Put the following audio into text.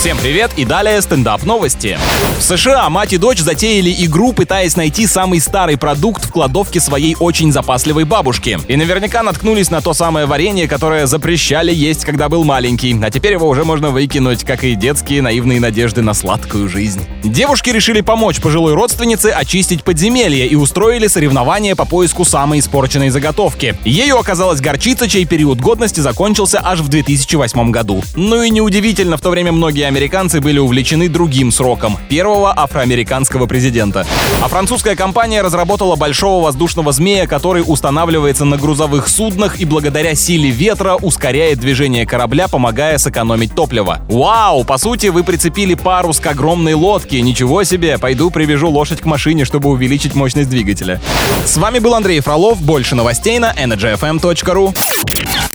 Всем привет и далее стендап новости. В США мать и дочь затеяли игру, пытаясь найти самый старый продукт в кладовке своей очень запасливой бабушки. И наверняка наткнулись на то самое варенье, которое запрещали есть, когда был маленький, а теперь его уже можно выкинуть, как и детские наивные надежды на сладкую жизнь. Девушки решили помочь пожилой родственнице очистить подземелье и устроили соревнования по поиску самой испорченной заготовки. Ею оказалась горчица, чей период годности закончился аж в 2008 году. Ну и неудивительно, в то время многие американцы были увлечены другим сроком — первого афроамериканского президента. А французская компания разработала большого воздушного змея, который устанавливается на грузовых суднах и благодаря силе ветра ускоряет движение корабля, помогая сэкономить топливо. Вау! По сути, вы прицепили парус к огромной лодке. Ничего себе! Пойду привяжу лошадь к машине, чтобы увеличить мощность двигателя. С вами был Андрей Фролов. Больше новостей на energyfm.ru.